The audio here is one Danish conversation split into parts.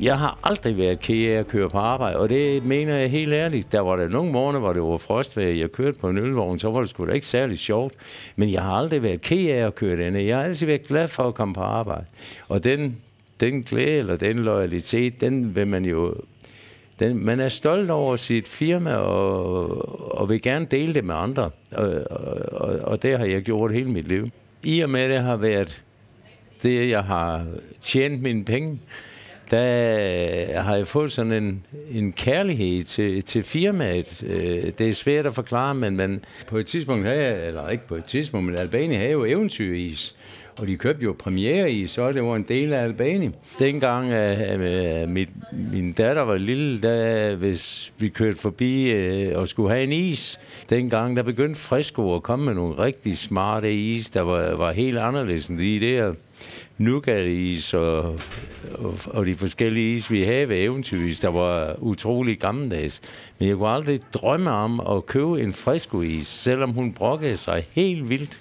jeg har aldrig været ked af at køre på arbejde, og det mener jeg helt ærligt. Der var der nogle morgener, hvor det var frostvejr, jeg kørte på en ølvogn, så var det sgu da ikke særlig sjovt. Men jeg har aldrig været ked af at køre denne. Jeg har altid været glad for at komme på arbejde. Og den, den glæde eller den loyalitet, den vil man jo den, man er stolt over sit firma og, og vil gerne dele det med andre. Og, og, og det har jeg gjort hele mit liv. I og med det har været det, jeg har tjent mine penge, der øh, har jeg fået sådan en, en kærlighed til, til firmaet. Øh, det er svært at forklare, men, men på et tidspunkt havde jeg, eller ikke på et tidspunkt, men Albanien havde jo eventyris. Og de købte jo premiere i, så det var en del af Albanien. Dengang uh, mit, min datter var lille, der, hvis vi kørte forbi uh, og skulle have en is, dengang der begyndte Fresco at komme med nogle rigtig smarte is, der var, var helt anderledes end de der nougat-is og, og, og de forskellige is, vi havde ved eventyris, der var utrolig gammeldags. Men jeg kunne aldrig drømme om at købe en friskois, selvom hun brokkede sig helt vildt.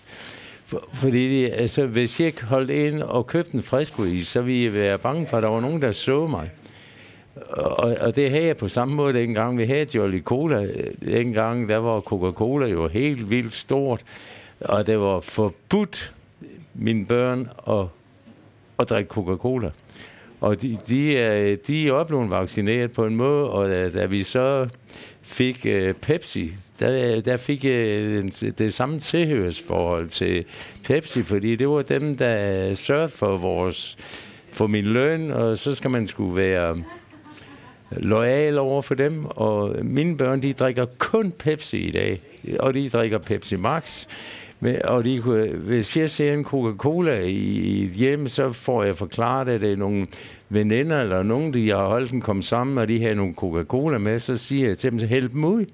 For, fordi altså, hvis jeg ikke holdt ind og købte en friskois, så ville jeg være bange for, at der var nogen, der så mig. Og, og det havde jeg på samme måde dengang. Vi havde Jolly Cola. Dengang der var Coca-Cola jo helt vildt stort. Og det var forbudt mine børn og, og drikke Coca-Cola. Og de, de, er, de er også blevet vaccineret på en måde, og da, da vi så fik øh, Pepsi, der, der fik øh, jeg det samme tilhørsforhold til Pepsi, fordi det var dem, der sørgede for vores for min løn, og så skal man skulle være lojal over for dem. Og mine børn, de drikker kun Pepsi i dag, og de drikker Pepsi Max. Og de, hvis jeg ser en Coca-Cola i, i et hjem, så får jeg forklaret, at det er nogle veninder eller nogen, de har holdt den kom sammen, og de har nogle Coca-Cola med, så siger jeg til dem, så hæld dem ud.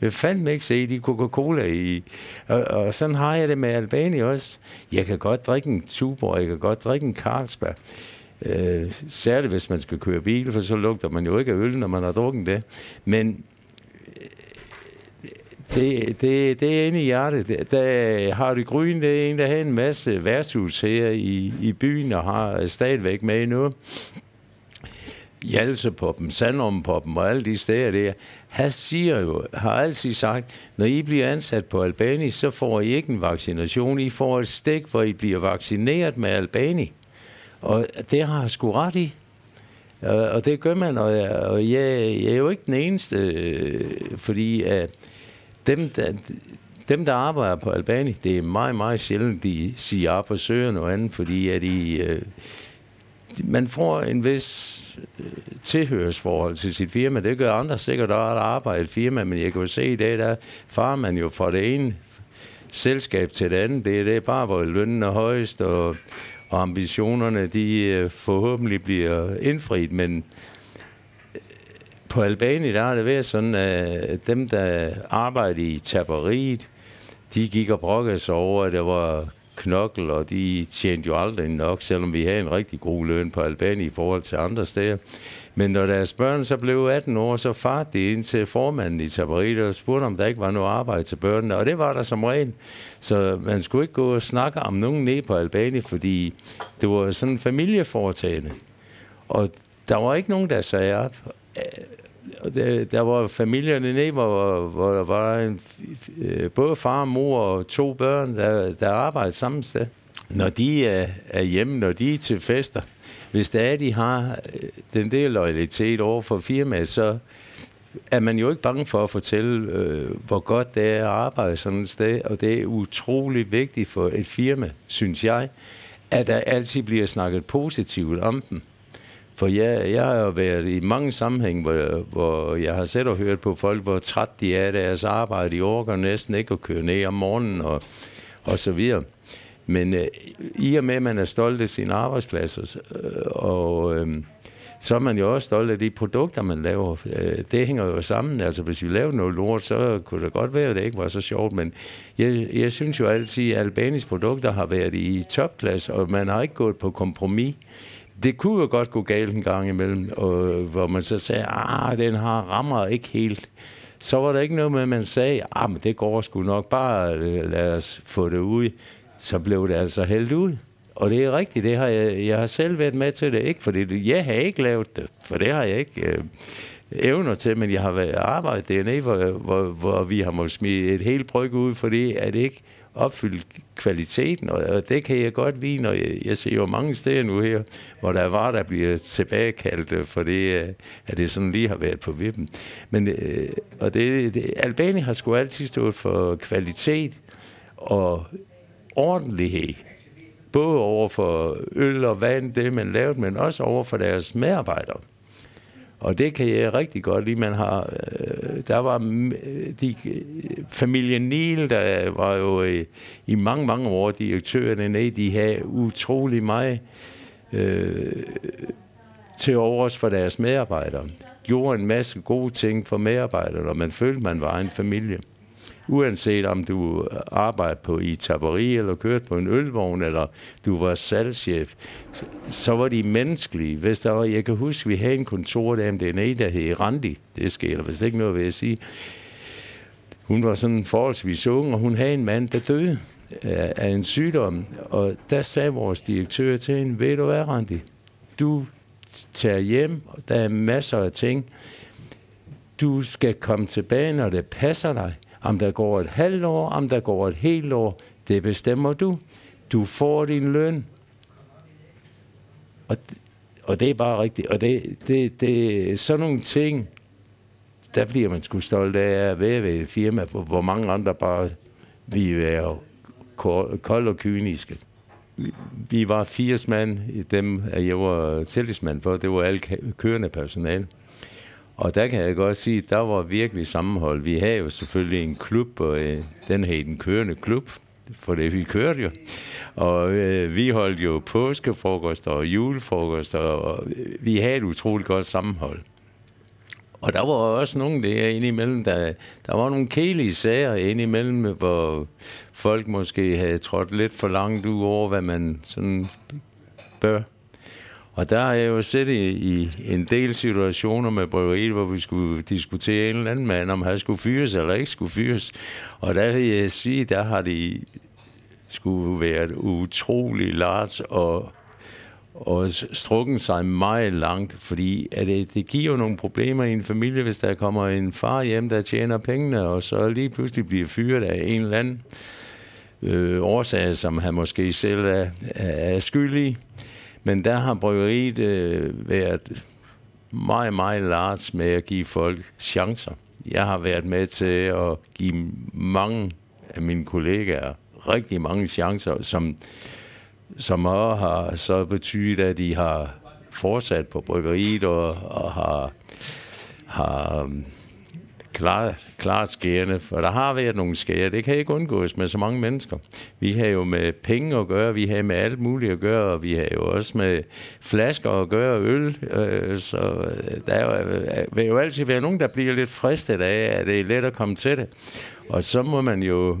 Jeg fandme ikke se de Coca-Cola i. Og, og sådan har jeg det med Albani også. Jeg kan godt drikke en Tuborg, jeg kan godt drikke en Carlsberg. Øh, særligt hvis man skal køre bil, for så lugter man jo ikke af øl, når man har drukket det. Men det, det, det er inde i hjertet. Der har det grøn, det er en, der har en masse værtshus her i, i byen, og har øh, stadigvæk med nu. Hjalsepoppen, Sandrumpoppen og alle de steder der. Han siger jo, har altid sagt, når I bliver ansat på Albani, så får I ikke en vaccination. I får et stik, hvor I bliver vaccineret med Albani. Og det har jeg sgu ret i. Og det gør man, og jeg, jeg er jo ikke den eneste, øh, fordi uh, dem, der, dem, der arbejder på Albani, det er meget, meget sjældent, de siger op og søger noget andet, fordi at de, øh, man får en vis øh, tilhørsforhold til sit firma. Det gør andre sikkert også at arbejde i et firma, men jeg kan jo se i dag, der farer man jo fra det ene selskab til det andet. Det er det bare, hvor lønnen er højst, og, og ambitionerne, de øh, forhåbentlig bliver indfriet, men på Albani, der har det været sådan, at dem, der arbejder i taberiet, de gik og brokkede sig over, at der var knokkel, og de tjente jo aldrig nok, selvom vi havde en rigtig god løn på Albani i forhold til andre steder. Men når deres børn så blev 18 år, så fart de ind til formanden i taberiet og spurgte, om der ikke var noget arbejde til børnene. Og det var der som regel. Så man skulle ikke gå og snakke om nogen ned på Albani, fordi det var sådan en familieforetagende. Og der var ikke nogen, der sagde op der, der var familierne nede, hvor, hvor der var en, øh, både far og mor og to børn, der, der arbejdede samme sted. Når de er, er hjemme, når de er til fester, hvis det er, de har øh, den der loyalitet over for firmaet, så er man jo ikke bange for at fortælle, øh, hvor godt det er at arbejde sådan et sted, og det er utrolig vigtigt for et firma, synes jeg, at der altid bliver snakket positivt om dem. For jeg, jeg har været i mange sammenhæng, hvor, hvor jeg har set og hørt på folk, hvor træt de er af deres arbejde. De orker næsten ikke at køre ned om morgenen og, og så videre. Men øh, i og med, at man er stolt af sin arbejdsplads, øh, og øh, så er man jo også stolt af de produkter, man laver. Øh, det hænger jo sammen. Altså, hvis vi lavede noget lort, så kunne det godt være, at det ikke var så sjovt. Men jeg, jeg synes jo altid, at Albanis produkter har været i topklasse, og man har ikke gået på kompromis det kunne jo godt gå galt en gang imellem, og, hvor man så sagde, ah, den har rammer ikke helt. Så var der ikke noget med, at man sagde, ah, men det går sgu nok, bare øh, lad os få det ud. Så blev det altså hældt ud. og det er rigtigt, det har jeg, jeg har selv været med til det, ikke fordi jeg har ikke lavet det, for det har jeg ikke øh, evner til, men jeg har været arbejdet dernede, hvor, hvor, hvor vi har måttet smide et helt bryg ud, fordi at ikke opfylde kvaliteten, og det kan jeg godt lide, når jeg, jeg ser jo mange steder nu her, hvor der var, der bliver tilbagekaldt, øh, for det, øh, at det sådan lige har været på vippen. Men, øh, og det, det, Albanien har sgu altid stået for kvalitet og ordentlighed både over for øl og vand, det man lavede, men også over for deres medarbejdere. Og det kan jeg rigtig godt lide. Man har, øh, der var øh, de, familien Niel, der var jo i, i mange, mange år direktørerne nede, de havde utrolig meget øh, til overs for deres medarbejdere. Gjorde en masse gode ting for medarbejderne, og man følte, man var en familie uanset om du arbejdede på i taberi, eller kørte på en ølvogn, eller du var salgschef, så var de menneskelige. Hvis der var, jeg kan huske, vi havde en kontor der, dernede, der hed Randi. Det sker der vist ikke noget ved at sige. Hun var sådan forholdsvis ung, og hun havde en mand, der døde af en sygdom. Og der sagde vores direktør til hende, ved du hvad, Randi? Du tager hjem, og der er masser af ting. Du skal komme tilbage, når det passer dig. Om der går et halvt år, om der går et helt år, det bestemmer du. Du får din løn. Og, og det er bare rigtigt. Og det, det, det sådan nogle ting, der bliver man sgu stolt af at være ved et firma, hvor mange andre bare vi er kold og kyniske. Vi var 80 mand, dem jeg var tillidsmand på, det var alle kørende personale. Og der kan jeg godt sige, at der var virkelig sammenhold. Vi havde jo selvfølgelig en klub, og øh, den hed den kørende klub, for det vi kørte jo. Og øh, vi holdt jo påskefrokost og julefrokost, og øh, vi havde et utroligt godt sammenhold. Og der var også nogle der indimellem, der, der var nogle kedelige sager indimellem, hvor folk måske havde trådt lidt for langt ud over, hvad man sådan bør. Og der har jeg jo set i, i en del situationer med bryggeriet, hvor vi skulle diskutere en eller anden mand, om han skulle fyres eller ikke skulle fyres. Og der vil jeg sige, der har de skulle være utrolig large og, og strukken sig meget langt, fordi at det, det giver jo nogle problemer i en familie, hvis der kommer en far hjem, der tjener pengene, og så lige pludselig bliver fyret af en eller anden øh, årsag, som han måske selv er, er skyldig. Men der har bryggeriet øh, været meget, meget large med at give folk chancer. Jeg har været med til at give mange af mine kollegaer rigtig mange chancer, som, som også har så betydet, at de har fortsat på bryggeriet og, og har, har klart, klart skærende, for der har været nogle skære. Det kan ikke undgås med så mange mennesker. Vi har jo med penge at gøre, vi har med alt muligt at gøre, og vi har jo også med flasker at gøre, øl. Øh, så øh, der er, øh, vil jo altid være nogen, der bliver lidt fristet af, at det er let at komme til det. Og så må man jo,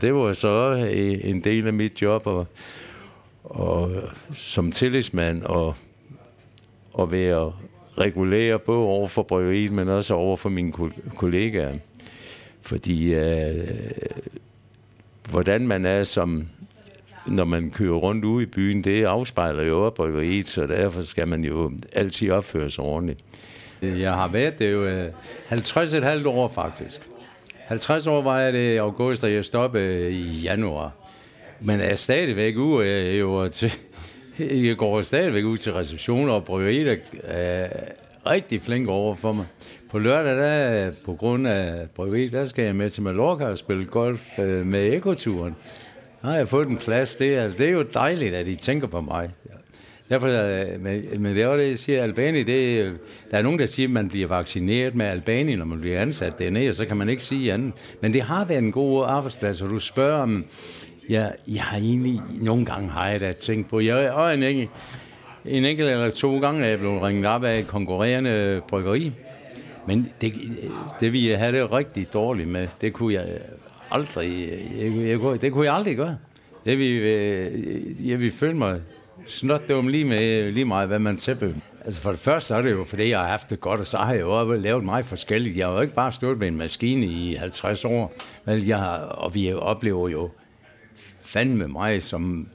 det var så en del af mit job, og, og øh, som tillidsmand, og, og være regulere både over for bryggeriet, men også over for mine kollegaer. Fordi øh, hvordan man er som når man kører rundt ude i byen, det afspejler jo bryggeriet, så derfor skal man jo altid opføre sig ordentligt. Jeg har været det jo 50 øh, et halvt år faktisk. 50 år var jeg det i august, og jeg stoppede i januar. Men jeg er stadigvæk ude øh, jo til, jeg går stadigvæk ud til receptioner og bryggeriet er rigtig flink over for mig. På lørdag, der, på grund af bryggeriet, der skal jeg med til Mallorca og spille golf øh, med ekoturen. Der har jeg fået en plads. Det, altså, det er jo dejligt, at I tænker på mig. Derfor, øh, men, men det er det, jeg siger, Albani, det, der er nogen, der siger, at man bliver vaccineret med Albani, når man bliver ansat dernede, og så kan man ikke sige andet. Men det har været en god arbejdsplads, og du spørger om, Ja, jeg har egentlig, nogle gange har jeg da tænkt på, jeg har en enkelt, en enkelt eller to gange er jeg blevet ringet op af et konkurrerende bryggeri. Men det, det ville jeg have det rigtig dårligt med. Det kunne jeg aldrig, jeg, jeg, jeg, det kunne jeg aldrig gøre. Det ville, øh, jeg ville føle mig snot dum lige, med, lige meget, hvad man tæppe. Altså for det første så er det jo, fordi jeg har haft det godt, og så har jeg jo lavet meget forskelligt. Jeg har jo ikke bare stået med en maskine i 50 år, men jeg har, og vi oplever jo fandme mig som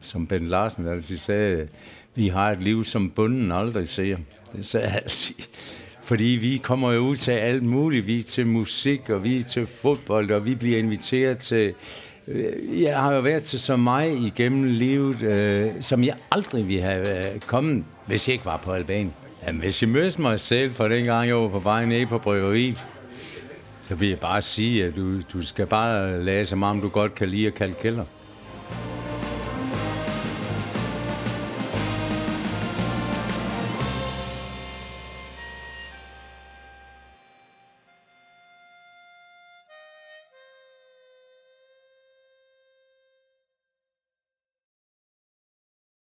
som Ben Larsen altid sagde, vi har et liv, som bunden aldrig ser. Det sagde jeg altid. Fordi vi kommer jo ud til alt muligt. Vi er til musik, og vi er til fodbold, og vi bliver inviteret til... Øh, jeg har jo været til så meget igennem livet, øh, som jeg aldrig ville have øh, kommet, hvis jeg ikke var på Albanien. Jamen, hvis jeg mødte mig selv for dengang, jeg var på vej ned på bryggeriet, så vil jeg bare sige, at du, du skal bare lade som om, du godt kan lide at kalde kælder.